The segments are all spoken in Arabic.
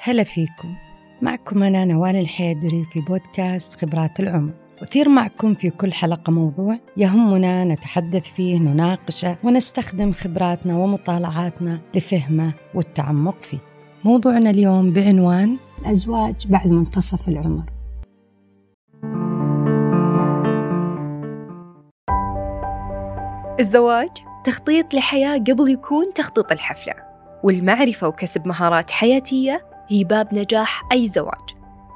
هلا فيكم. معكم أنا نوال الحيدري في بودكاست خبرات العمر. أثير معكم في كل حلقة موضوع يهمنا نتحدث فيه نناقشه ونستخدم خبراتنا ومطالعاتنا لفهمه والتعمق فيه. موضوعنا اليوم بعنوان الأزواج بعد منتصف العمر. الزواج تخطيط لحياة قبل يكون تخطيط الحفلة والمعرفة وكسب مهارات حياتية هي باب نجاح أي زواج.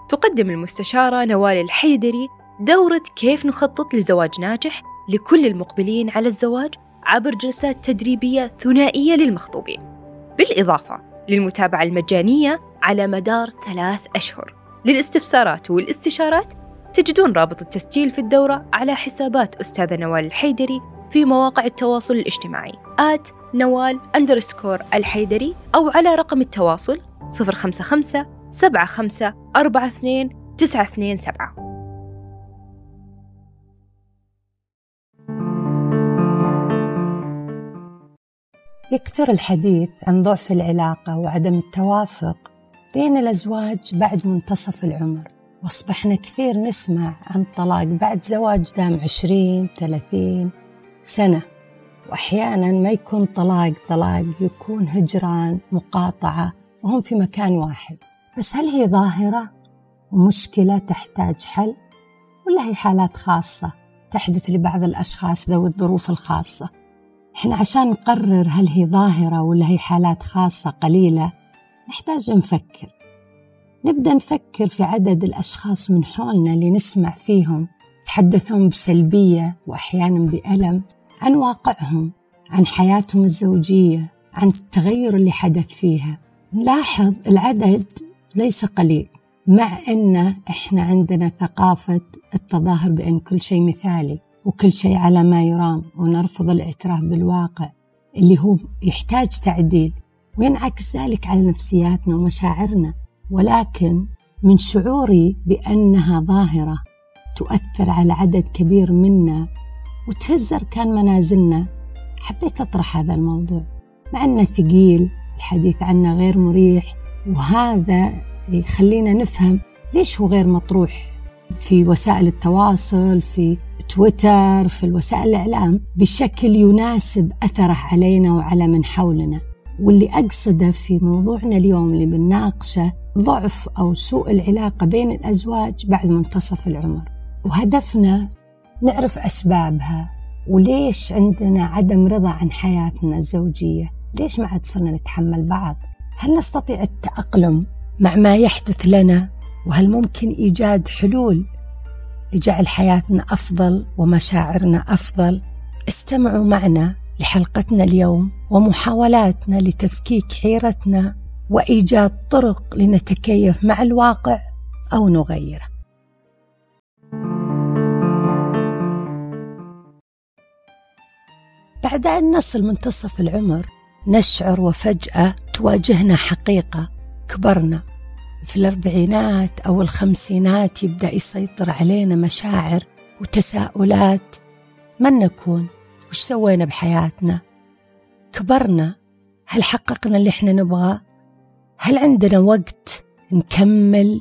تقدم المستشارة نوال الحيدري دورة كيف نخطط لزواج ناجح لكل المقبلين على الزواج عبر جلسات تدريبية ثنائية للمخطوبين. بالإضافة للمتابعة المجانية على مدار ثلاث أشهر. للاستفسارات والاستشارات تجدون رابط التسجيل في الدورة على حسابات أستاذة نوال الحيدري في مواقع التواصل الاجتماعي آت نوال أندرسكور الحيدري أو على رقم التواصل 055 75 42 927 يكثر الحديث عن ضعف العلاقة وعدم التوافق بين الأزواج بعد منتصف العمر وأصبحنا كثير نسمع عن طلاق بعد زواج دام عشرين ثلاثين. سنة. وأحيانا ما يكون طلاق طلاق يكون هجران مقاطعة وهم في مكان واحد. بس هل هي ظاهرة؟ ومشكلة تحتاج حل؟ ولا هي حالات خاصة تحدث لبعض الأشخاص ذوي الظروف الخاصة؟ إحنا عشان نقرر هل هي ظاهرة ولا هي حالات خاصة قليلة نحتاج نفكر. نبدأ نفكر في عدد الأشخاص من حولنا اللي نسمع فيهم يتحدثون بسلبية وأحيانا بألم عن واقعهم عن حياتهم الزوجية عن التغير اللي حدث فيها. نلاحظ العدد ليس قليل مع أن إحنا عندنا ثقافة التظاهر بأن كل شيء مثالي وكل شيء على ما يرام ونرفض الاعتراف بالواقع اللي هو يحتاج تعديل وينعكس ذلك على نفسياتنا ومشاعرنا. ولكن من شعوري بأنها ظاهرة تؤثر على عدد كبير منا وتهز أركان منازلنا. حبيت أطرح هذا الموضوع. مع أنه ثقيل الحديث عنه غير مريح وهذا يخلينا نفهم ليش هو غير مطروح في وسائل التواصل في تويتر في الوسائل الإعلام بشكل يناسب أثره علينا وعلى من حولنا. واللي أقصده في موضوعنا اليوم اللي بنناقشه ضعف أو سوء العلاقة بين الأزواج بعد منتصف العمر. وهدفنا نعرف أسبابها وليش عندنا عدم رضا عن حياتنا الزوجية؟ ليش ما عاد صرنا نتحمل بعض؟ هل نستطيع التأقلم مع ما يحدث لنا؟ وهل ممكن إيجاد حلول لجعل حياتنا أفضل ومشاعرنا أفضل؟ استمعوا معنا لحلقتنا اليوم ومحاولاتنا لتفكيك حيرتنا وإيجاد طرق لنتكيف مع الواقع أو نغيره. بعد أن نصل منتصف العمر نشعر وفجأة تواجهنا حقيقة كبرنا في الأربعينات أو الخمسينات يبدأ يسيطر علينا مشاعر وتساؤلات من نكون؟ وش سوينا بحياتنا؟ كبرنا هل حققنا اللي إحنا نبغاه؟ هل عندنا وقت نكمل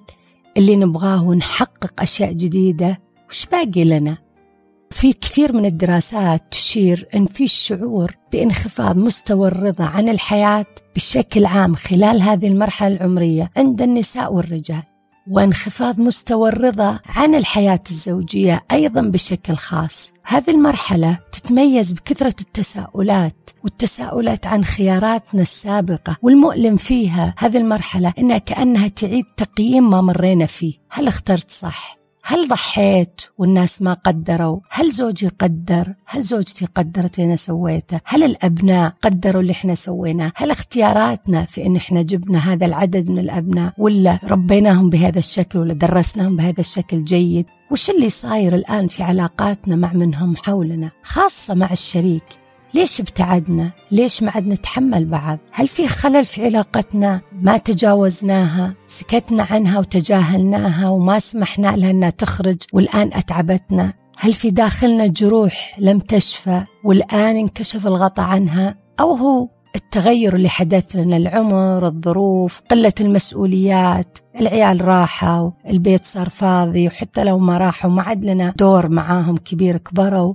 اللي نبغاه ونحقق أشياء جديدة؟ وش باقي لنا؟ في كثير من الدراسات تشير أن في الشعور بانخفاض مستوى الرضا عن الحياة بشكل عام خلال هذه المرحلة العمرية عند النساء والرجال وانخفاض مستوى الرضا عن الحياة الزوجية أيضا بشكل خاص هذه المرحلة تتميز بكثرة التساؤلات والتساؤلات عن خياراتنا السابقة والمؤلم فيها هذه المرحلة إنها كأنها تعيد تقييم ما مرينا فيه هل اخترت صح؟ هل ضحيت والناس ما قدروا؟ هل زوجي قدر؟ هل زوجتي قدرت اللي أنا سويته؟ هل الأبناء قدروا اللي إحنا سويناه؟ هل اختياراتنا في إن إحنا جبنا هذا العدد من الأبناء ولا ربيناهم بهذا الشكل ولا درسناهم بهذا الشكل جيد؟ وش اللي صاير الآن في علاقاتنا مع من هم حولنا خاصة مع الشريك؟ ليش ابتعدنا؟ ليش ما عاد نتحمل بعض؟ هل في خلل في علاقتنا ما تجاوزناها؟ سكتنا عنها وتجاهلناها وما سمحنا لها إنها تخرج والآن أتعبتنا؟ هل في داخلنا جروح لم تشفى والآن انكشف الغطاء عنها؟ أو هو التغير اللي حدث لنا العمر الظروف قلة المسؤوليات العيال راحوا البيت صار فاضي وحتى لو ما راحوا ما عاد لنا دور معاهم كبير كبروا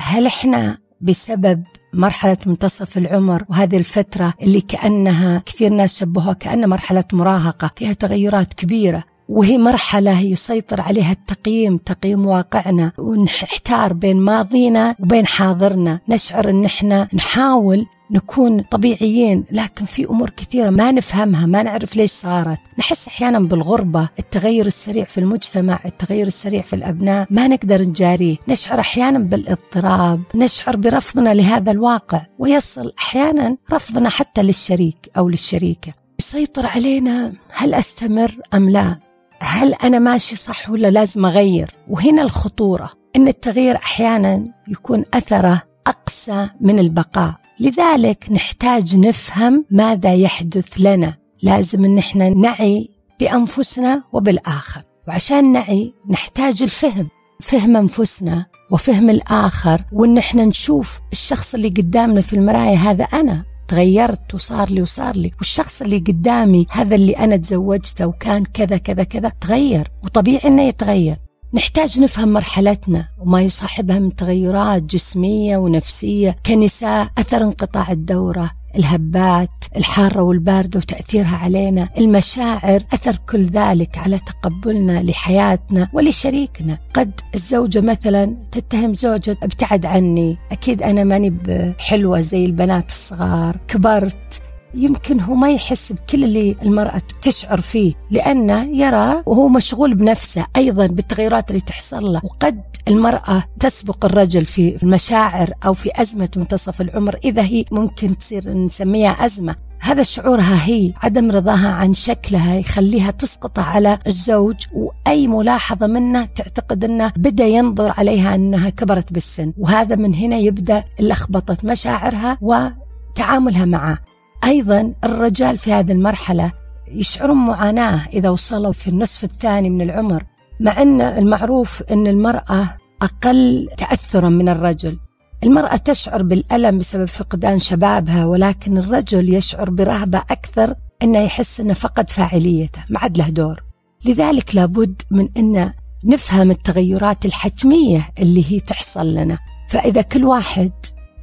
هل إحنا بسبب مرحلة منتصف العمر وهذه الفترة اللي كأنها كثير ناس شبهوها كأنها مرحلة مراهقة فيها تغيرات كبيرة. وهي مرحلة يسيطر عليها التقييم تقييم واقعنا ونحتار بين ماضينا وبين حاضرنا. نشعر إن إحنا نحاول نكون طبيعيين لكن في أمور كثيرة ما نفهمها ما نعرف ليش صارت. نحس أحيانا بالغربة التغير السريع في المجتمع التغير السريع في الأبناء ما نقدر نجاريه. نشعر أحيانا بالاضطراب نشعر برفضنا لهذا الواقع ويصل أحيانا رفضنا حتى للشريك أو للشريكة. يسيطر علينا هل أستمر أم لا؟ هل أنا ماشي صح ولا لازم أغير؟ وهنا الخطورة إن التغيير أحيانا يكون أثره أقسى من البقاء. لذلك نحتاج نفهم ماذا يحدث لنا. لازم إن إحنا نعي بأنفسنا وبالآخر. وعشان نعي نحتاج الفهم فهم أنفسنا وفهم الآخر وإن إحنا نشوف الشخص اللي قدامنا في المراية هذا أنا. تغيرت وصار لي وصار لي. والشخص اللي قدامي هذا اللي أنا تزوجته وكان كذا كذا كذا تغير وطبيعي إنه يتغير. نحتاج نفهم مرحلتنا وما يصاحبها من تغيرات جسمية ونفسية. كنساء أثر انقطاع الدورة الهبات الحارة والباردة وتأثيرها علينا المشاعر أثر كل ذلك على تقبلنا لحياتنا ولشريكنا. قد الزوجة مثلا تتهم زوجها ابتعد عني أكيد أنا ماني بحلوة زي البنات الصغار. كبرت يمكن هو ما يحس بكل اللي المرأة تشعر فيه لأنه يرى وهو مشغول بنفسه أيضا بالتغيرات اللي تحصل له. وقد المرأة تسبق الرجل في المشاعر أو في أزمة منتصف العمر إذا هي ممكن تصير نسميها أزمة. هذا شعورها هي عدم رضاها عن شكلها يخليها تسقط على الزوج وأي ملاحظة منه تعتقد أنه بدأ ينظر عليها أنها كبرت بالسن. وهذا من هنا يبدأ لخبطة مشاعرها وتعاملها معه. أيضا الرجال في هذه المرحلة يشعرون معاناة إذا وصلوا في النصف الثاني من العمر مع أن المعروف أن المرأة أقل تأثرا من الرجل. المرأة تشعر بالألم بسبب فقدان شبابها ولكن الرجل يشعر برهبة أكثر أنه يحس أنه فقد فاعليته ما عاد له دور. لذلك لابد من أن نفهم التغيرات الحتمية اللي هي تحصل لنا. فإذا كل واحد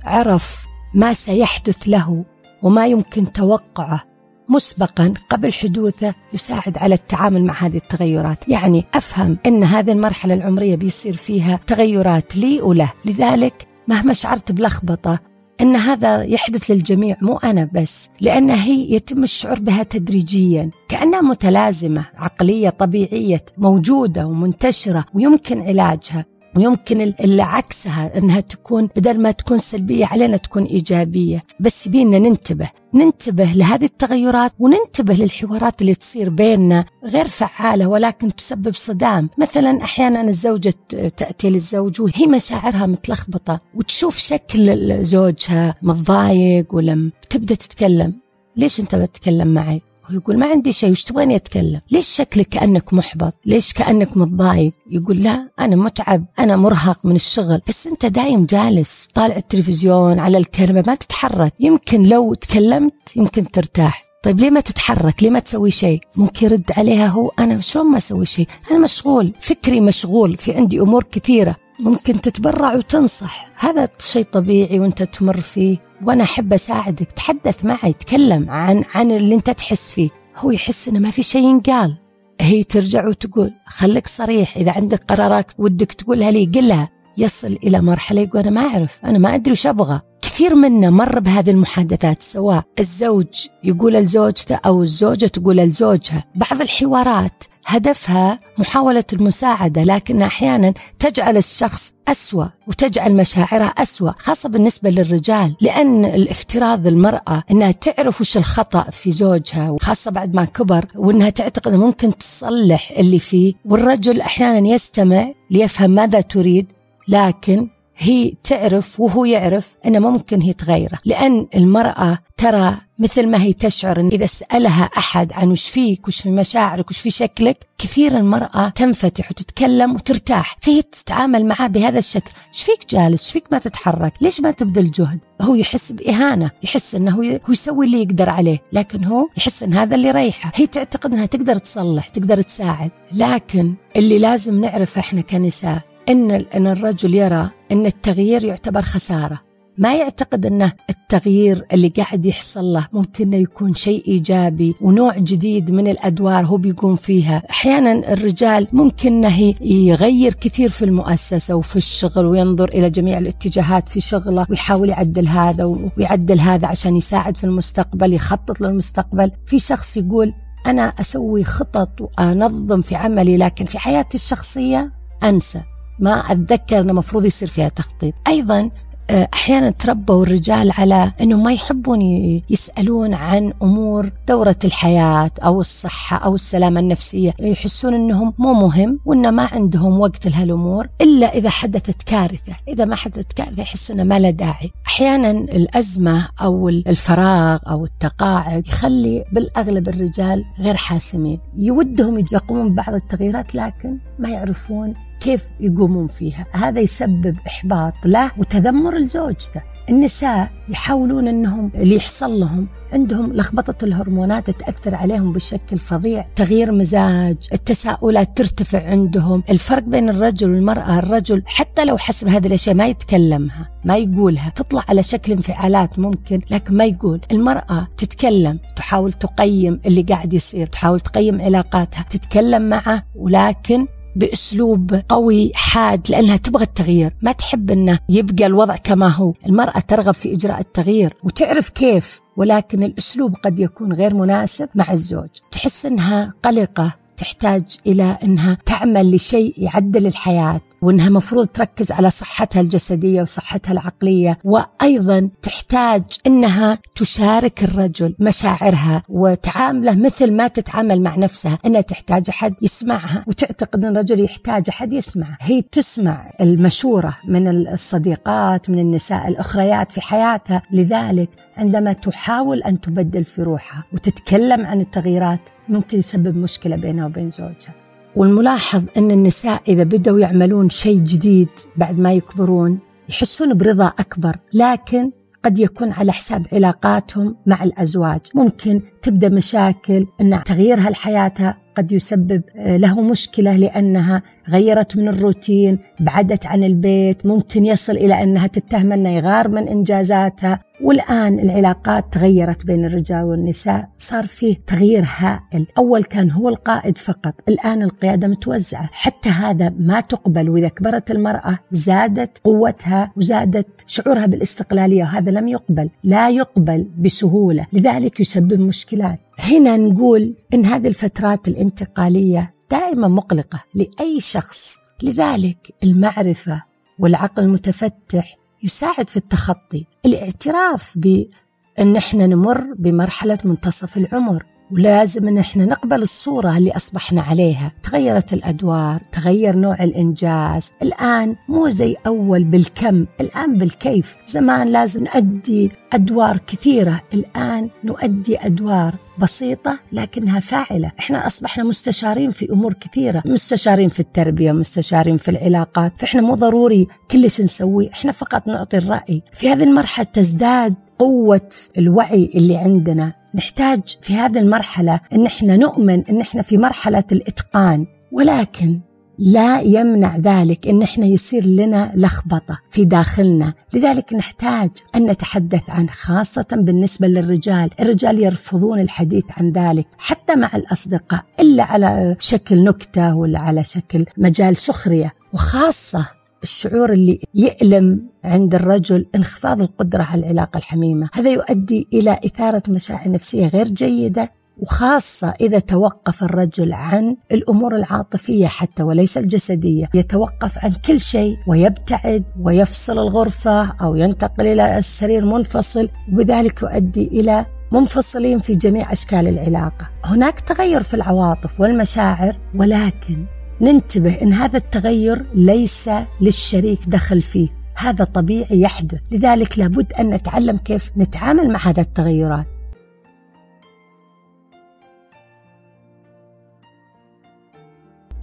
عرف ما سيحدث له وما يمكن توقعه مسبقا قبل حدوثه يساعد على التعامل مع هذه التغيرات. يعني أفهم أن هذه المرحلة العمرية بيصير فيها تغيرات لي وله. لذلك مهما شعرت بلخبطة أن هذا يحدث للجميع مو أنا بس لأن هي يتم الشعور بها تدريجيا كأنها متلازمة عقلية طبيعية موجودة ومنتشرة ويمكن علاجها. ويمكن اللي عكسها إنها تكون بدل ما تكون سلبية علينا تكون إيجابية بس يبينا ننتبه ننتبه لهذه التغيرات وننتبه للحوارات اللي تصير بيننا غير فعالة ولكن تسبب صدام. مثلا أحيانا الزوجة تأتي للزوج وهي مشاعرها متلخبطة وتشوف شكل زوجها متضايق ولم تبدأ تتكلم. ليش أنت بتتكلم معي؟ يقول ما عندي شيء وش تبغاني أتكلم؟ ليش شكلك كأنك محبط؟ ليش كأنك متضايق؟ يقول لا أنا متعب أنا مرهق من الشغل. بس أنت دايم جالس طالع التلفزيون على الكنبه ما تتحرك. يمكن لو تكلمت يمكن ترتاح. طيب ليه ما تتحرك؟ ليه ما تسوي شيء؟ ممكن يرد عليها هو أنا شلون ما أسوي شيء؟ أنا مشغول فكري مشغول في عندي أمور كثيرة. ممكن تتبرع وتنصح. هذا شيء طبيعي وأنت تمر فيه. وأنا أحب أساعدك. تحدث معي تكلم عن عن اللي أنت تحس فيه. هو يحس إنه ما في شيء ينقال. هي ترجع وتقول خليك صريح. إذا عندك قرارات ودك تقولها لي قلها. يصل إلى مرحلة يقول أنا ما أعرف أنا ما أدري وش أبغى. كثير منا مر بهذه المحادثات سواء الزوج يقول لزوجته أو الزوجة تقول لزوجها. بعض الحوارات هدفها محاولة المساعدة لكن أحيانا تجعل الشخص أسوأ وتجعل مشاعرها أسوأ خاصة بالنسبة للرجال. لأن الافتراض المرأة أنها تعرف وش الخطأ في زوجها وخاصة بعد ما كبر وأنها تعتقد ممكن تصلح اللي فيه. والرجل أحيانا يستمع ليفهم ماذا تريد لكن هي تعرف وهو يعرف أن ممكن هي تغيره. لأن المرأة ترى مثل ما هي تشعر إن إذا سألها أحد عن وش فيك وش في مشاعرك وش في شكلك كثير المرأة تنفتح وتتكلم وترتاح. فهي تتعامل معاه بهذا الشكل. إيش فيك جالس؟ إيش فيك ما تتحرك؟ ليش ما تبذل جهد؟ هو يحس بإهانة. يحس أنه هو يسوي اللي يقدر عليه. لكن هو يحس أن هذا اللي ريحه هي تعتقد أنها تقدر تصلح تقدر تساعد. لكن اللي لازم نعرفه إحنا كنساء إن إن الرجل يرى إن التغيير يعتبر خسارة. ما يعتقد أنه التغيير اللي قاعد يحصل له ممكن يكون شيء إيجابي ونوع جديد من الأدوار هو بيقوم فيها. أحيانا الرجال ممكن أنه يغير كثير في المؤسسة وفي الشغل وينظر إلى جميع الاتجاهات في شغله ويحاول يعدل هذا ويعدل هذا عشان يساعد في المستقبل يخطط للمستقبل. في شخص يقول أنا أسوي خطط وأنظم في عملي لكن في حياتي الشخصية أنسى. ما أتذكر أنه مفروض يصير فيها تخطيط. أيضا آه، أحيانا تربوا الرجال على إنه ما يحبون يسألون عن أمور دورة الحياة أو الصحة أو السلامة النفسية. يحسون إنهم مو مهم وإن ما عندهم وقت لهالأمور إلا إذا حدثت كارثة. إذا ما حدثت كارثة يحس إنه ما له داعي. أحيانا الأزمة أو الفراغ أو التقاعد يخلي بالأغلب الرجال غير حاسمين. يودهم يقومون ببعض التغييرات لكن ما يعرفون كيف يقومون فيها. هذا يسبب إحباط له وتذمر لزوجته. النساء يحاولون إنهم اللي يحصل لهم عندهم لخبطة الهرمونات تأثر عليهم بشكل فظيع. تغيير مزاج التساؤلات ترتفع عندهم. الفرق بين الرجل والمرأة الرجل حتى لو حسب هذه الأشياء ما يتكلمها ما يقولها تطلع على شكل انفعالات ممكن لكن ما يقول. المرأة تتكلم تحاول تقيم اللي قاعد يصير تحاول تقيم علاقاتها تتكلم معه ولكن بأسلوب قوي حاد لأنها تبغى التغيير. ما تحب إنه يبقى الوضع كما هو. المرأة ترغب في إجراء التغيير وتعرف كيف ولكن الأسلوب قد يكون غير مناسب مع الزوج. تحس إنها قلقة تحتاج إلى إنها تعمل لشيء يعدل الحياة. وإنها مفروض تركز على صحتها الجسدية وصحتها العقلية وأيضا تحتاج إنها تشارك الرجل مشاعرها وتعامله مثل ما تتعامل مع نفسها إنها تحتاج أحد يسمعها وتعتقد إن الرجل يحتاج أحد يسمعه هي تسمع المشورة من الصديقات من النساء الأخريات في حياتها. لذلك عندما تحاول أن تبدل في روحها وتتكلم عن التغييرات ممكن يسبب مشكلة بينها وبين زوجها. والملاحظ أن النساء إذا بدأوا يعملون شيء جديد بعد ما يكبرون يحسون برضا أكبر لكن قد يكون على حساب علاقاتهم مع الأزواج. ممكن تبدأ مشاكل أن تغييرها لحياتها قد يسبب آه، له مشكلة لأنها غيرت من الروتين بعدت عن البيت ممكن يصل إلى أنها تتهم أنه يغار من إنجازاتها. والآن العلاقات تغيرت بين الرجال والنساء صار فيه تغيير هائل. أول كان هو القائد فقط الآن القيادة متوزعة. حتى هذا ما تقبل وإذا كبرت المرأة زادت قوتها وزادت شعورها بالاستقلالية وهذا لم يقبل. لا يقبل بسهولة. لذلك يسبب مشكلات هنا نقول إن هذه الفترات الانتقالية دائما مقلقة لأي شخص. لذلك المعرفة والعقل المتفتح يساعد في التخطي. الاعتراف بأن إحنا نمر بمرحلة منتصف العمر. ولازم إن إحنا نقبل الصورة اللي أصبحنا عليها. تغيرت الأدوار تغير نوع الإنجاز. الآن مو زي أول بالكم. الآن بالكيف. زمان لازم نؤدي أدوار كثيرة. الآن نؤدي أدوار بسيطة لكنها فاعلة. إحنا أصبحنا مستشارين في أمور كثيرة. مستشارين في التربية مستشارين في العلاقات. فإحنا مو ضروري كلش نسويه إحنا فقط نعطي الرأي. في هذه المرحلة تزداد قوة الوعي اللي عندنا. نحتاج في هذه المرحلة إن إحنا نؤمن إن إحنا في مرحلة الإتقان. ولكن لا يمنع ذلك إن إحنا يصير لنا لخبطة في داخلنا، لذلك نحتاج أن نتحدث عن خاصة بالنسبة للرجال، الرجال يرفضون الحديث عن ذلك حتى مع الأصدقاء إلا على شكل نكتة ولا على شكل مجال سخرية، وخاصة الشعور اللي يألم عند الرجل انخفاض القدرة على العلاقة الحميمة. هذا يؤدي إلى إثارة مشاعر نفسية غير جيدة وخاصة إذا توقف الرجل عن الأمور العاطفية حتى وليس الجسدية. يتوقف عن كل شيء ويبتعد ويفصل الغرفة أو ينتقل إلى السرير منفصل وبذلك يؤدي إلى منفصلين في جميع أشكال العلاقة. هناك تغير في العواطف والمشاعر ولكن ننتبه إن هذا التغير ليس للشريك دخل فيه. هذا طبيعي يحدث. لذلك لابد أن نتعلم كيف نتعامل مع هذا التغيرات.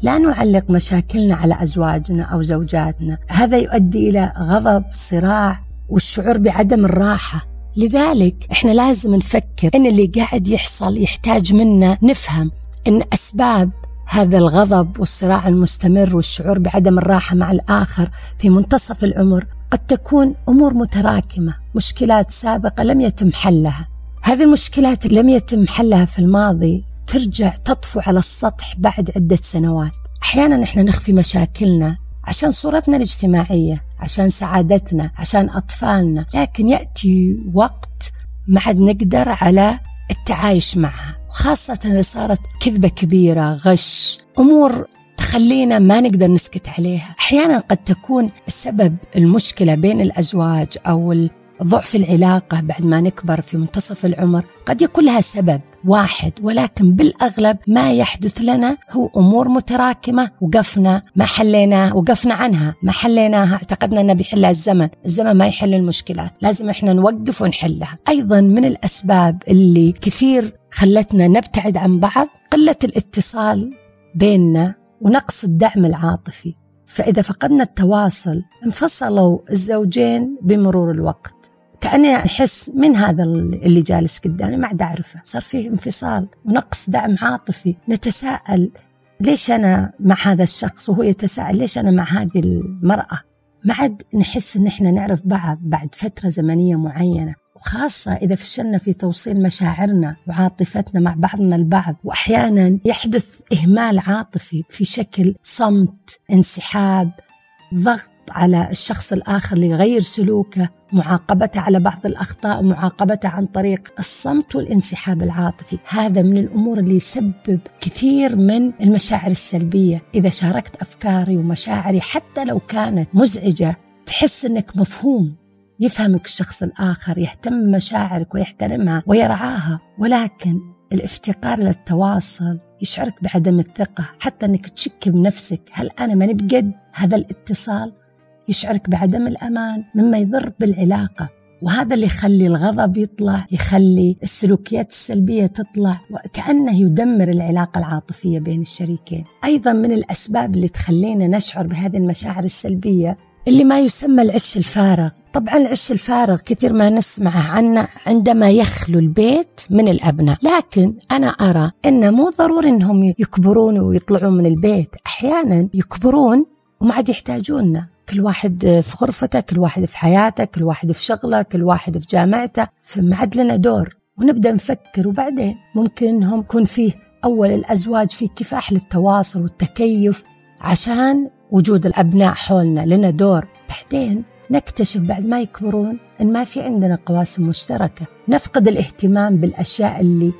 لا نعلق مشاكلنا على أزواجنا أو زوجاتنا، هذا يؤدي إلى غضب، صراع والشعور بعدم الراحة، لذلك إحنا لازم نفكر إن اللي قاعد يحصل يحتاج منا نفهم إن أسباب هذا الغضب والصراع المستمر والشعور بعدم الراحة مع الآخر في منتصف العمر قد تكون أمور متراكمة، مشكلات سابقة لم يتم حلها. هذه المشكلات لم يتم حلها في الماضي ترجع تطفو على السطح بعد عدة سنوات أحيانا إحنا نخفي مشاكلنا عشان صورتنا الاجتماعية عشان سعادتنا عشان أطفالنا لكن يأتي وقت ما عاد نقدر على التعايش معها وخاصة إذا صارت كذبة كبيرة غش أمور تخلينا ما نقدر نسكت عليها. أحيانا قد تكون السبب المشكلة بين الأزواج أو ضعف العلاقة بعد ما نكبر في منتصف العمر قد يكون لها سبب واحد ولكن بالأغلب ما يحدث لنا هو أمور متراكمة وقفنا ما حليناها وقفنا عنها ما حليناها. اعتقدنا أنه بيحلها الزمن الزمن ما يحل المشكلات لازم إحنا نوقف ونحلها. أيضا من الأسباب اللي كثير خلتنا نبتعد عن بعض قلة الاتصال بيننا ونقص الدعم العاطفي. فإذا فقدنا التواصل انفصلوا الزوجين بمرور الوقت. كأني أحس من هذا اللي جالس قدامي ما عاد أعرفه. صار في انفصال ونقص دعم عاطفي. نتساءل ليش أنا مع هذا الشخص وهو يتساءل؟ ليش أنا مع هذه المرأة؟ ما عاد نحس إن إحنا نعرف بعض بعد فترة زمنية معينة. وخاصة إذا فشلنا في توصيل مشاعرنا وعاطفتنا مع بعضنا البعض وأحيانا يحدث إهمال عاطفي في شكل صمت انسحاب ضغط على الشخص الآخر ليغير سلوكه معاقبته على بعض الأخطاء معاقبته عن طريق الصمت والانسحاب العاطفي. هذا من الأمور اللي يسبب كثير من المشاعر السلبية. إذا شاركت أفكاري ومشاعري حتى لو كانت مزعجة تحس أنك مفهوم. يفهمك الشخص الآخر يهتم بمشاعرك ويحترمها ويرعاها. ولكن الافتقار للتواصل يشعرك بعدم الثقة حتى أنك تشك بنفسك هل أنا ماني بقد هذا الاتصال؟ يشعرك بعدم الأمان مما يضر بالعلاقة. وهذا اللي يخلي الغضب يطلع يخلي السلوكيات السلبية تطلع وكأنه يدمر العلاقة العاطفية بين الشريكين. أيضا من الأسباب اللي تخلينا نشعر بهذه المشاعر السلبية اللي ما يسمى العش الفارغ. طبعا العش الفارغ كثير ما نسمعه عنه عندما يخلو البيت من الأبناء. لكن أنا أرى أنه مو ضروري أنهم يكبرون ويطلعون من البيت. أحيانا يكبرون وما عاد يحتاجوننا. كل واحد في غرفته كل واحد في حياته كل واحد في شغله كل واحد في جامعته. فما عاد لنا دور. ونبدأ نفكر. وبعدين ممكن إنهم يكون فيه أول الأزواج في كفاح للتواصل والتكيف عشان وجود الأبناء حولنا. لنا دور. بعدين نكتشف بعد ما يكبرون أن ما في عندنا قواسم مشتركة. نفقد الاهتمام بالأشياء اللي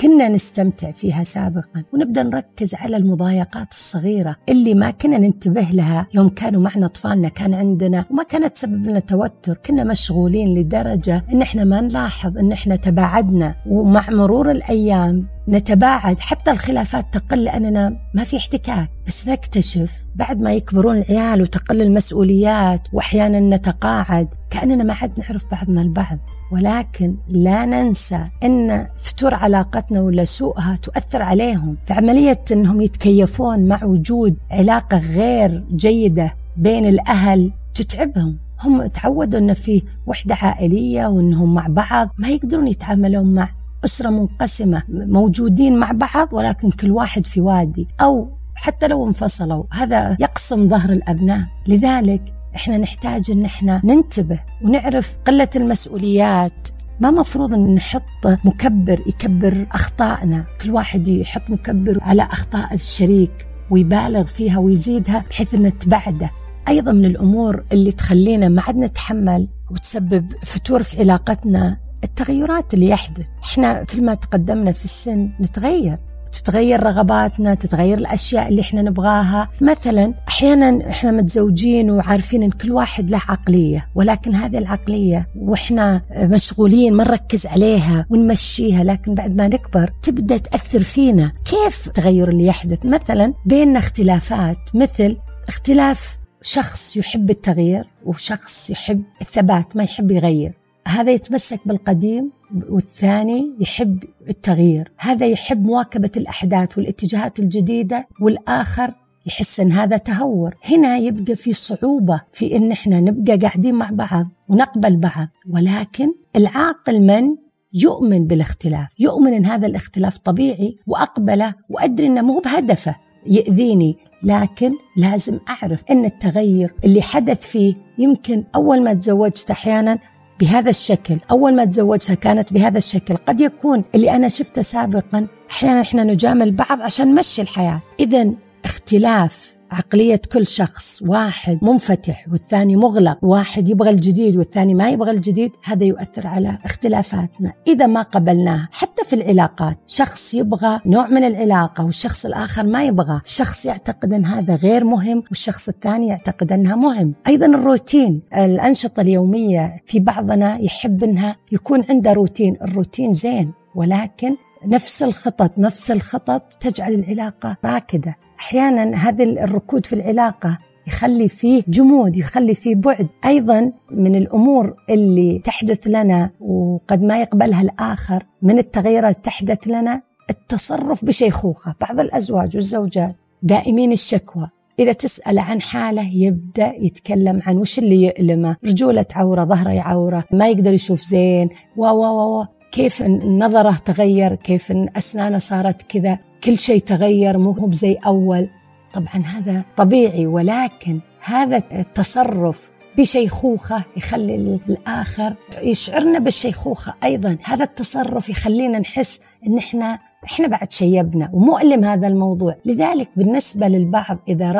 كنا نستمتع فيها سابقا ونبدأ نركز على المضايقات الصغيرة اللي ما كنا ننتبه لها. يوم كانوا معنا أطفالنا كان عندنا وما كانت تسبب لنا توتر كنا مشغولين لدرجة إن إحنا ما نلاحظ إن إحنا تباعدنا. ومع مرور الأيام نتباعد حتى الخلافات تقل لأننا ما في احتكاك. بس نكتشف بعد ما يكبرون العيال وتقل المسؤوليات واحيانا نتقاعد كأننا ما عاد نعرف بعضنا البعض. ولكن لا ننسى أن فتور علاقتنا ولا سوءها تؤثر عليهم. فعمليه إنهم يتكيفون مع وجود علاقة غير جيدة بين الأهل تتعبهم. هم تعودوا إن في وحدة عائلية وإنهم مع بعض ما يقدرون يتعاملون مع أسرة منقسمة موجودين مع بعض ولكن كل واحد في وادي أو حتى لو انفصلوا. هذا يقسم ظهر الأبناء. لذلك إحنا نحتاج إن إحنا ننتبه ونعرف قلة المسؤوليات. ما مفروض إن نحط مكبر يكبر أخطائنا. كل واحد يحط مكبر على أخطاء الشريك ويبالغ فيها ويزيدها بحيث إن تبعده. أيضا من الأمور اللي تخلينا ما عاد نتحمل وتسبب فتور في علاقتنا التغيرات اللي يحدث. إحنا كل ما تقدمنا في السن نتغير. تتغير رغباتنا تتغير الأشياء اللي إحنا نبغاها. مثلا أحيانا إحنا متزوجين وعارفين أن كل واحد له عقلية ولكن هذه العقلية وإحنا مشغولين ما نركز عليها ونمشيها لكن بعد ما نكبر تبدأ تأثر فينا. كيف التغير اللي يحدث؟ مثلا بيننا اختلافات مثل اختلاف شخص يحب التغيير وشخص يحب الثبات ما يحب يغير. هذا يتمسك بالقديم والثاني يحب التغيير. هذا يحب مواكبة الأحداث والاتجاهات الجديدة والآخر يحس إن هذا تهور. هنا يبقى في صعوبة في إن إحنا نبقى قاعدين مع بعض ونقبل بعض. ولكن العاقل من يؤمن بالاختلاف؟ يؤمن إن هذا الاختلاف طبيعي وأقبله وأدري إنه مو بهدفه يأذيني. لكن لازم أعرف أن التغير اللي حدث فيه يمكن أول ما تزوجت أحيانا بهذا الشكل أول ما تزوجتها كانت بهذا الشكل. قد يكون اللي أنا شفته سابقا أحيانا إحنا نجامل بعض عشان نمشي الحياة. إذا اختلاف عقلية كل شخص واحد منفتح والثاني مغلق واحد يبغى الجديد والثاني ما يبغى الجديد هذا يؤثر على اختلافاتنا. إذا ما قبلناه حتى في العلاقات شخص يبغى نوع من العلاقة والشخص الآخر ما يبغى. شخص يعتقد أن هذا غير مهم والشخص الثاني يعتقد أنها مهم. أيضا الروتين الأنشطة اليومية في بعضنا يحب أنها يكون عنده روتين. الروتين زين ولكن نفس الخطط نفس الخطط تجعل العلاقة راكدة. أحيانا هذا الركود في العلاقة يخلي فيه جمود يخلي فيه بعد. أيضا من الأمور اللي تحدث لنا وقد ما يقبلها الآخر من التغيرات تحدث لنا التصرف بشيخوخة. بعض الأزواج والزوجات دائمين الشكوى. إذا تسأل عن حالة يبدأ يتكلم عن وش اللي يؤلمه رجولة عورة ظهره يعورة ما يقدر يشوف زين. و و و كيف نظرة تغير كيف أسنانه صارت كذا كل شيء تغير مو بزي أول. طبعا هذا طبيعي ولكن هذا التصرف بشيخوخة يخلي الآخر يشعرنا بالشيخوخة. أيضا هذا التصرف يخلينا نحس إن إحنا إحنا بعد شيبنا ومؤلم هذا الموضوع. لذلك بالنسبة للبعض إذا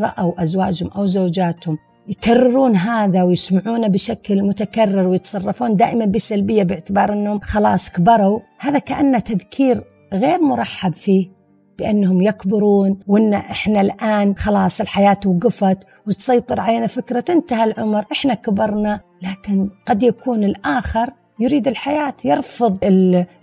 رأوا أزواجهم أو زوجاتهم يكررون هذا ويسمعونه بشكل متكرر ويتصرفون دائما بسلبية باعتبار أنهم خلاص كبروا. هذا كأنه تذكير غير مرحب فيه بأنهم يكبرون وأن إحنا الآن خلاص الحياة وقفت وتسيطر علينا فكرة انتهى العمر إحنا كبرنا. لكن قد يكون الآخر يريد الحياة يرفض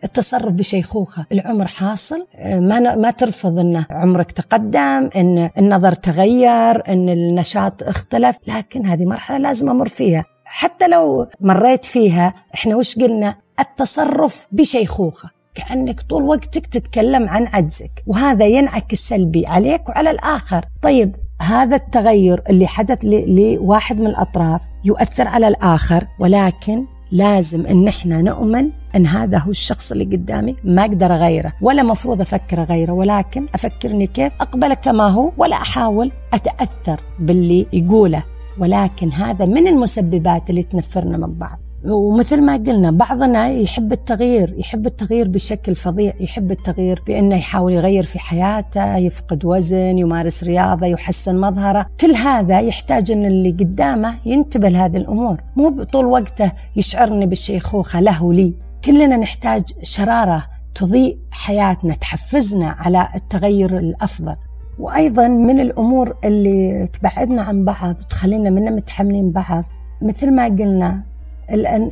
التصرف بشيخوخة. العمر حاصل. ما ما ترفض أن عمرك تقدم أن النظر تغير أن النشاط اختلف. لكن هذه مرحلة لازم أمر فيها. حتى لو مريت فيها إحنا وش قلنا؟ التصرف بشيخوخة. كأنك طول وقتك تتكلم عن عجزك. وهذا ينعكس سلبي عليك وعلى الآخر. طيب هذا التغير اللي حدث لواحد من الأطراف يؤثر على الآخر. ولكن لازم إن إحنا نؤمن إن هذا هو الشخص اللي قدامي ما أقدر أغيره ولا مفروض أفكر أغيره ولكن أفكرني كيف اقبله كما هو ولا أحاول أتأثر باللي يقوله. ولكن هذا من المسببات اللي تنفرنا من بعض. ومثل ما قلنا بعضنا يحب التغيير يحب التغيير بشكل فظيع يحب التغيير بأنه يحاول يغير في حياته يفقد وزن يمارس رياضة يحسن مظهره. كل هذا يحتاج أن اللي قدامه ينتبه لهذه الأمور. مو طول وقته يشعرني بالشيخوخة له ولي كلنا نحتاج شرارة تضيء حياتنا تحفزنا على التغير الأفضل. وأيضا من الأمور اللي تبعدنا عن بعض وتخلينا منا متحملين بعض. مثل ما قلنا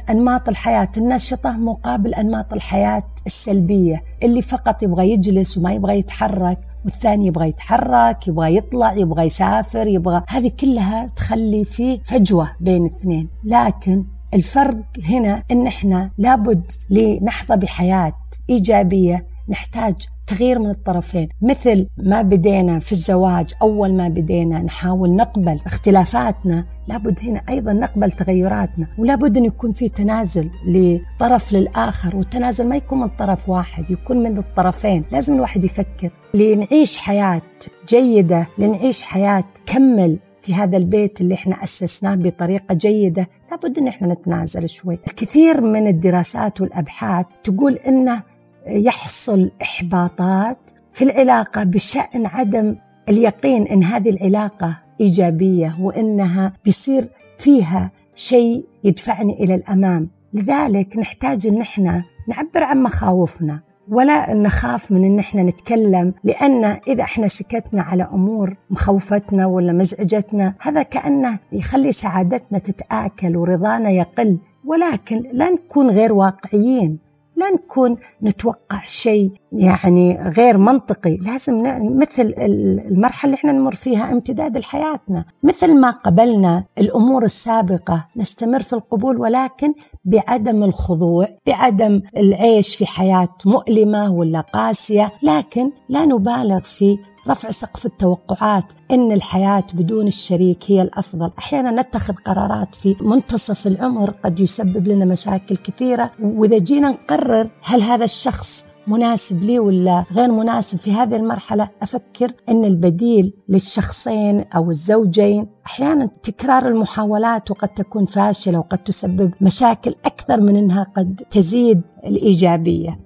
أنماط الحياة النشطة مقابل أنماط الحياة السلبية. اللي فقط يبغى يجلس وما يبغى يتحرك والثاني يبغى يتحرك يبغى يطلع يبغى يسافر يبغى. هذه كلها تخلي في فجوة بين الاثنين لكن الفرق هنا إن إحنا لابد لنحظى بحياة إيجابية نحتاج تغيير من الطرفين. مثل ما بدينا في الزواج أول ما بدينا نحاول نقبل اختلافاتنا لابد هنا أيضا نقبل تغيراتنا ولابد أن يكون في تنازل لطرف للآخر والتنازل ما يكون من طرف واحد يكون من الطرفين. لازم الواحد يفكر لنعيش حياة جيدة لنعيش حياة كمل في هذا البيت اللي إحنا أسسناه بطريقة جيدة. لابد أن إحنا نتنازل شوي. الكثير من الدراسات والأبحاث تقول أنه يحصل إحباطات في العلاقة بشأن عدم اليقين أن هذه العلاقة إيجابية وأنها بيصير فيها شيء يدفعني إلى الأمام. لذلك نحتاج أن إحنا نعبر عن مخاوفنا ولا نخاف من إن إحنا نتكلم لأن إذا إحنا سكتنا على أمور مخوفتنا ولا مزعجتنا هذا كأنه يخلي سعادتنا تتآكل ورضانا يقل. ولكن لا نكون غير واقعيين. لا نكون نتوقع شيء يعني غير منطقي. لازم مثل المرحلة اللي إحنا نمر فيها امتداد لحياتنا. مثل ما قبلنا الأمور السابقة نستمر في القبول ولكن بعدم الخضوع بعدم العيش في حياة مؤلمة ولا قاسية. لكن لا نبالغ في رفع سقف التوقعات إن الحياة بدون الشريك هي الأفضل، أحيانا نتخذ قرارات في منتصف العمر قد يسبب لنا مشاكل كثيرة، وإذا جينا نقرر هل هذا الشخص مناسب لي ولا غير مناسب في هذه المرحلة أفكر أن البديل للشخصين أو الزوجين أحيانا تكرار المحاولات وقد تكون فاشلة وقد تسبب مشاكل أكثر من أنها قد تزيد الإيجابية.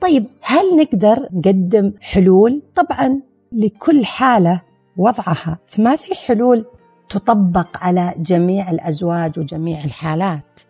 طيب هل نقدر نقدم حلول؟ طبعا لكل حالة وضعها فما في حلول تطبق على جميع الأزواج وجميع الحالات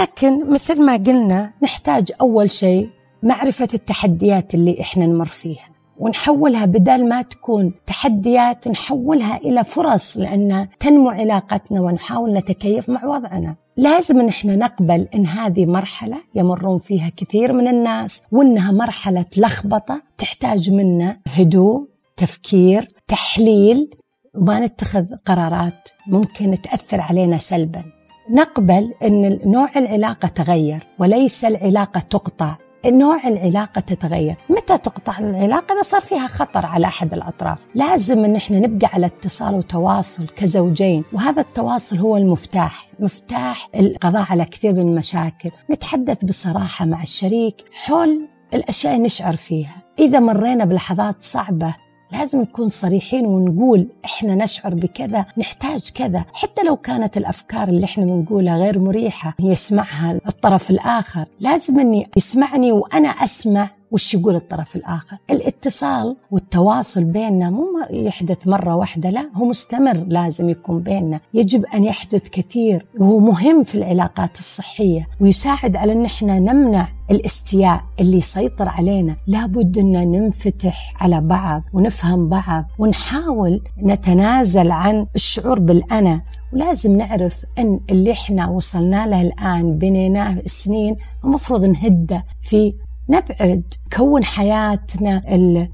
لكن مثل ما قلنا نحتاج أول شيء معرفة التحديات اللي إحنا نمر فيها ونحولها بدل ما تكون تحديات نحولها إلى فرص لأن تنمو علاقتنا ونحاول نتكيف مع وضعنا. لازم إن إحنا نقبل إن هذه مرحلة يمرون فيها كثير من الناس وإنها مرحلة لخبطه تحتاج منا هدوء تفكير تحليل وما نتخذ قرارات ممكن تأثر علينا سلبا. نقبل إن نوع العلاقة تغير وليس العلاقة تقطع. نوع العلاقة تتغير. متى تقطع العلاقة؟ إذا صار فيها خطر على أحد الأطراف. لازم أن إحنا نبقى على اتصال وتواصل كزوجين وهذا التواصل هو المفتاح. مفتاح القضاء على كثير من المشاكل. نتحدث بصراحة مع الشريك حول الأشياء نشعر فيها. إذا مرينا بلحظات صعبة لازم نكون صريحين ونقول إحنا نشعر بكذا نحتاج كذا. حتى لو كانت الأفكار اللي إحنا بنقولها غير مريحة يسمعها الطرف الآخر. لازم إني يسمعني وأنا أسمع وش يقول الطرف الآخر. الاتصال والتواصل بيننا مو يحدث مرة واحدة لا هو مستمر لازم يكون بيننا. يجب أن يحدث كثير وهو مهم في العلاقات الصحية ويساعد على أن إحنا نمنع الاستياء اللي يسيطر علينا. لابد أن ننفتح على بعض ونفهم بعض ونحاول نتنازل عن الشعور بالأنا. ولازم نعرف أن اللي إحنا وصلنا له الآن بنيناه سنين المفروض نهده في نبعد كون حياتنا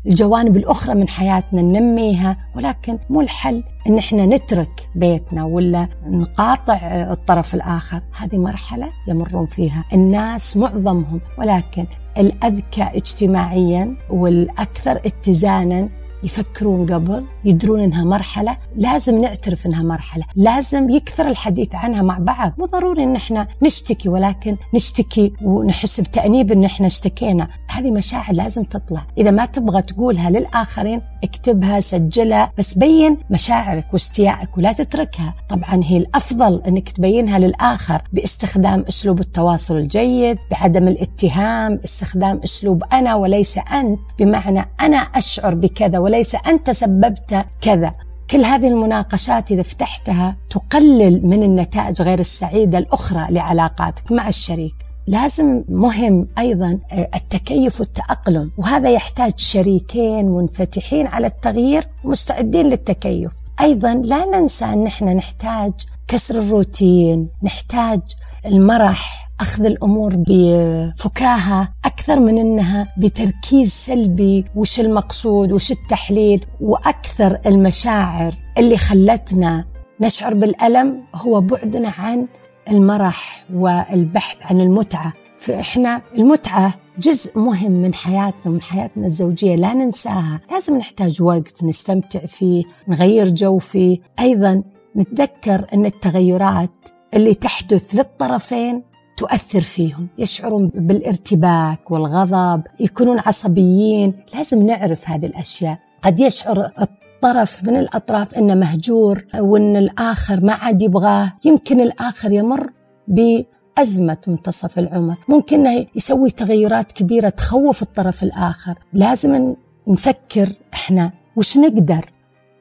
الجوانب الأخرى من حياتنا ننميها ولكن مو الحل أن إحنا نترك بيتنا ولا نقاطع الطرف الآخر. هذه مرحلة يمرون فيها الناس معظمهم ولكن الأذكى اجتماعيا والأكثر اتزانا يفكرون قبل يدرون إنها مرحلة. لازم نعترف إنها مرحلة. لازم يكثر الحديث عنها مع بعض. مو ضروري إن إحنا نشتكي ولكن نشتكي ونحس بتأنيب إن إحنا اشتكينا. هذه مشاعر لازم تطلع. إذا ما تبغى تقولها للآخرين اكتبها سجلها بس بين مشاعرك واستيائك ولا تتركها. طبعا هي الأفضل إنك تبينها للآخر باستخدام أسلوب التواصل الجيد بعدم الاتهام استخدام أسلوب أنا وليس أنت. بمعنى أنا أشعر بكذا وليس أنت سببت كذا. كل هذه المناقشات إذا فتحتها تقلل من النتائج غير السعيدة الأخرى لعلاقاتك مع الشريك. لازم مهم أيضا آه، التكيف والتأقلم. وهذا يحتاج شريكين منفتحين على التغيير ومستعدين للتكيف. أيضا لا ننسى أن إحنا نحتاج كسر الروتين نحتاج المرح أخذ الأمور بفكاهة أكثر من إنها بتركيز سلبي وش المقصود وش التحليل وأكثر المشاعر اللي خلتنا نشعر بالألم هو بعدنا عن المرح والبحث عن المتعة. فإحنا المتعة جزء مهم من حياتنا ومن حياتنا الزوجية لا ننساها. لازم نحتاج وقت نستمتع فيه نغير جو فيه. أيضا نتذكر إن التغيرات اللي تحدث للطرفين تؤثر فيهم. يشعرون بالارتباك والغضب يكونون عصبيين. لازم نعرف هذه الأشياء. قد يشعر الطرف من الأطراف أنه مهجور وأن الآخر ما عاد يبغاه. يمكن الآخر يمر بأزمة منتصف العمر. ممكن أنه يسوي تغيرات كبيرة تخوف الطرف الآخر. لازم نفكر إحنا وش نقدر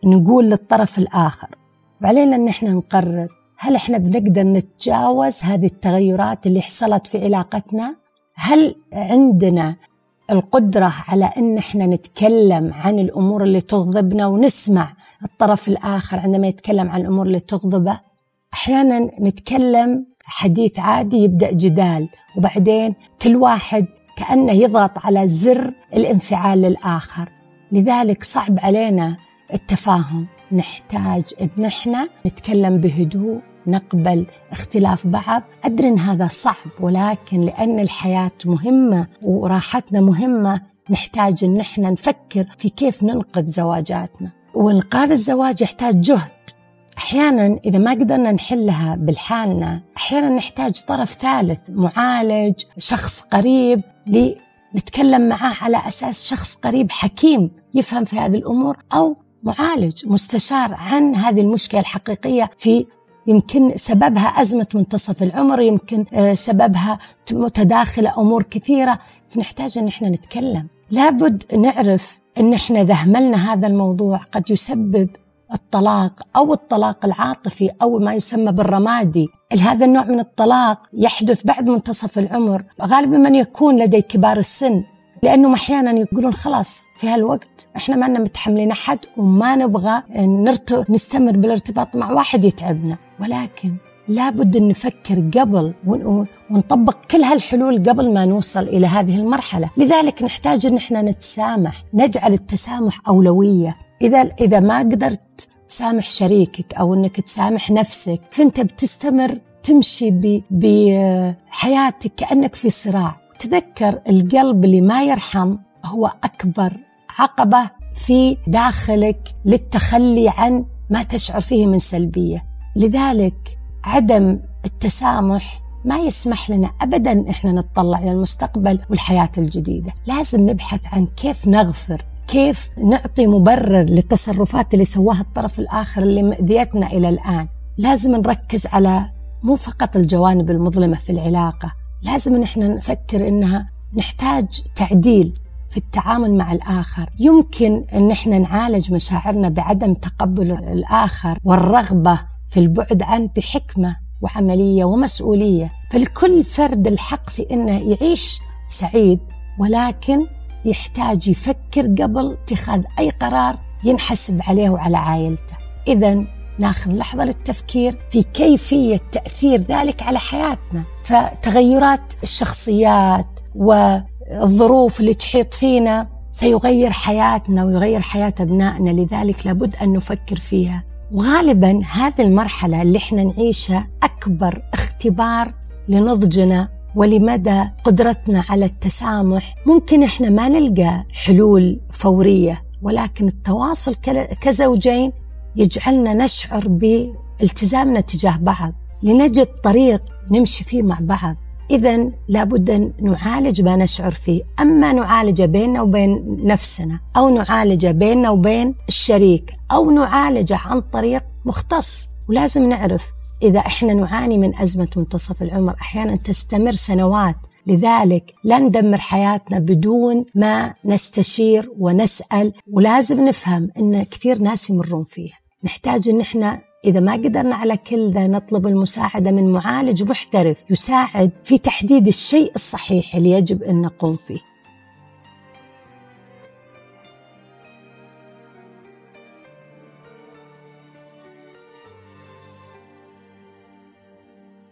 نقول للطرف الآخر. وعلينا أن إحنا نقرر هل إحنا بنقدر نتجاوز هذه التغيرات اللي حصلت في علاقتنا؟ هل عندنا القدرة على أن إحنا نتكلم عن الأمور اللي تغضبنا ونسمع الطرف الآخر عندما يتكلم عن الأمور اللي تغضبه؟ أحيانا نتكلم حديث عادي يبدأ جدال وبعدين كل واحد كأنه يضغط على زر الانفعال للآخر لذلك صعب علينا التفاهم نحتاج إن إحنا نتكلم بهدوء نقبل اختلاف بعض. أدري أن هذا صعب ولكن لأن الحياة مهمة وراحتنا مهمة نحتاج أن إحنا نفكر في كيف ننقذ زواجاتنا. وإنقاذ الزواج يحتاج جهد. أحيانا إذا ما قدرنا نحلها بالحالنا أحيانا نحتاج طرف ثالث معالج شخص قريب نتكلم معاه على أساس شخص قريب حكيم يفهم في هذه الأمور أو معالج مستشار عن هذه المشكلة الحقيقية في يمكن سببها أزمة منتصف العمر يمكن آه، سببها متداخلة أمور كثيرة. فنحتاج أن إحنا نتكلم. لابد نعرف أن إحنا إذا أهملنا هذا الموضوع قد يسبب الطلاق أو الطلاق العاطفي أو ما يسمى بالرمادي. هذا النوع من الطلاق يحدث بعد منتصف العمر؟ غالبا من يكون لدي كبار السن. لأنهم أحيانا يقولون خلاص في هالوقت إحنا ما متحملين أحد وما نبغى نرت... نستمر بالارتباط مع واحد يتعبنا. ولكن لابد أن نفكر قبل ونطبق كل هالحلول قبل ما نوصل إلى هذه المرحلة، لذلك نحتاج أن إحنا نتسامح، نجعل التسامح أولوية، إذا إذا ما قدرت تسامح شريكك أو إنك تسامح نفسك، فأنت بتستمر تمشي بحياتك كأنك في صراع، تذكر القلب اللي ما يرحم هو أكبر عقبة في داخلك للتخلي عن ما تشعر فيه من سلبية. لذلك عدم التسامح ما يسمح لنا ابدا إحنا نتطلع إلى المستقبل والحياة الجديدة. لازم نبحث عن كيف نغفر كيف نعطي مبرر للتصرفات اللي سواها الطرف الآخر اللي مأذيتنا إلى الآن. لازم نركز على مو فقط الجوانب المظلمة في العلاقة لازم نحن نفكر إنها نحتاج تعديل في التعامل مع الآخر. يمكن أن إحنا نعالج مشاعرنا بعدم تقبل الآخر والرغبة في البعد عنه بحكمة وعملية ومسؤولية. فالكل فرد الحق في أنه يعيش سعيد ولكن يحتاج يفكر قبل اتخاذ أي قرار ينحسب عليه وعلى عائلته. إذا ناخذ لحظة للتفكير في كيفية تأثير ذلك على حياتنا. فتغيرات الشخصيات والظروف اللي تحيط فينا سيغير حياتنا ويغير حياة أبنائنا. لذلك لابد أن نفكر فيها. وغالبا هذه المرحلة اللي إحنا نعيشها أكبر اختبار لنضجنا ولمدى قدرتنا على التسامح. ممكن إحنا ما نلقى حلول فورية ولكن التواصل كزوجين يجعلنا نشعر بالتزامنا تجاه بعض لنجد طريق نمشي فيه مع بعض. إذا لابد أن نعالج ما نشعر فيه. أما نعالجه بيننا وبين نفسنا أو نعالجه بيننا وبين الشريك أو نعالجه عن طريق مختص ولازم نعرف. إذا إحنا نعاني من أزمة منتصف العمر أحيانا تستمر سنوات. لذلك لا ندمر حياتنا بدون ما نستشير ونسأل. ولازم نفهم أن كثير ناس يمرون فيه نحتاج إن إحنا إذا ما قدرنا على كل ذا نطلب المساعدة من معالج محترف يساعد في تحديد الشيء الصحيح اللي يجب أن نقوم فيه.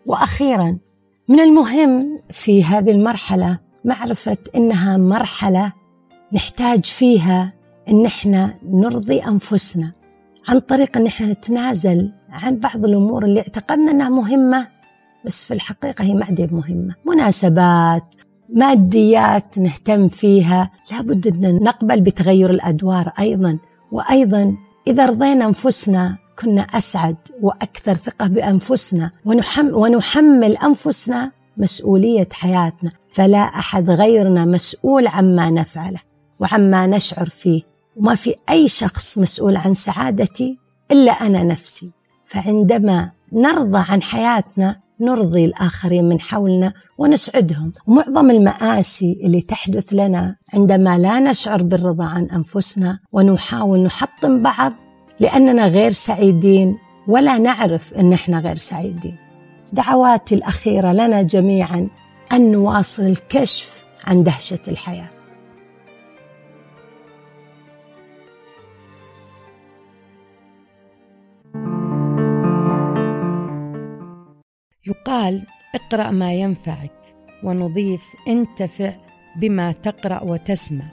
وأخيرا من المهم في هذه المرحلة معرفة أنها مرحلة نحتاج فيها أن إحنا نرضي أنفسنا عن طريق أن إحنا نتنازل عن بعض الأمور اللي اعتقدنا إنها مهمة بس في الحقيقة هي ما عاد مهمة. مناسبات ماديات نهتم فيها. لابد أن نقبل بتغير الأدوار أيضا. وأيضا إذا رضينا أنفسنا كنا أسعد وأكثر ثقة بأنفسنا ونحمل, ونحمل أنفسنا مسؤولية حياتنا. فلا أحد غيرنا مسؤول عما نفعله وعما نشعر فيه. وما في أي شخص مسؤول عن سعادتي إلا أنا نفسي. فعندما نرضى عن حياتنا نرضي الآخرين من حولنا ونسعدهم. ومعظم المآسي اللي تحدث لنا عندما لا نشعر بالرضا عن أنفسنا ونحاول نحطم بعض لأننا غير سعيدين ولا نعرف أن إحنا غير سعيدين. دعواتي الأخيرة لنا جميعا أن نواصل الكشف عن دهشة الحياة. يقال اقرأ ما ينفعك ونضيف انتفع بما تقرأ وتسمع.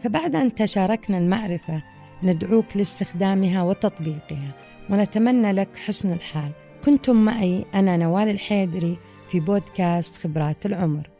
فبعد أن تشاركنا المعرفة ندعوك لاستخدامها وتطبيقها ونتمنى لك حسن الحال. كنتم معي أنا نوال الحيدري في بودكاست خبرات العمر.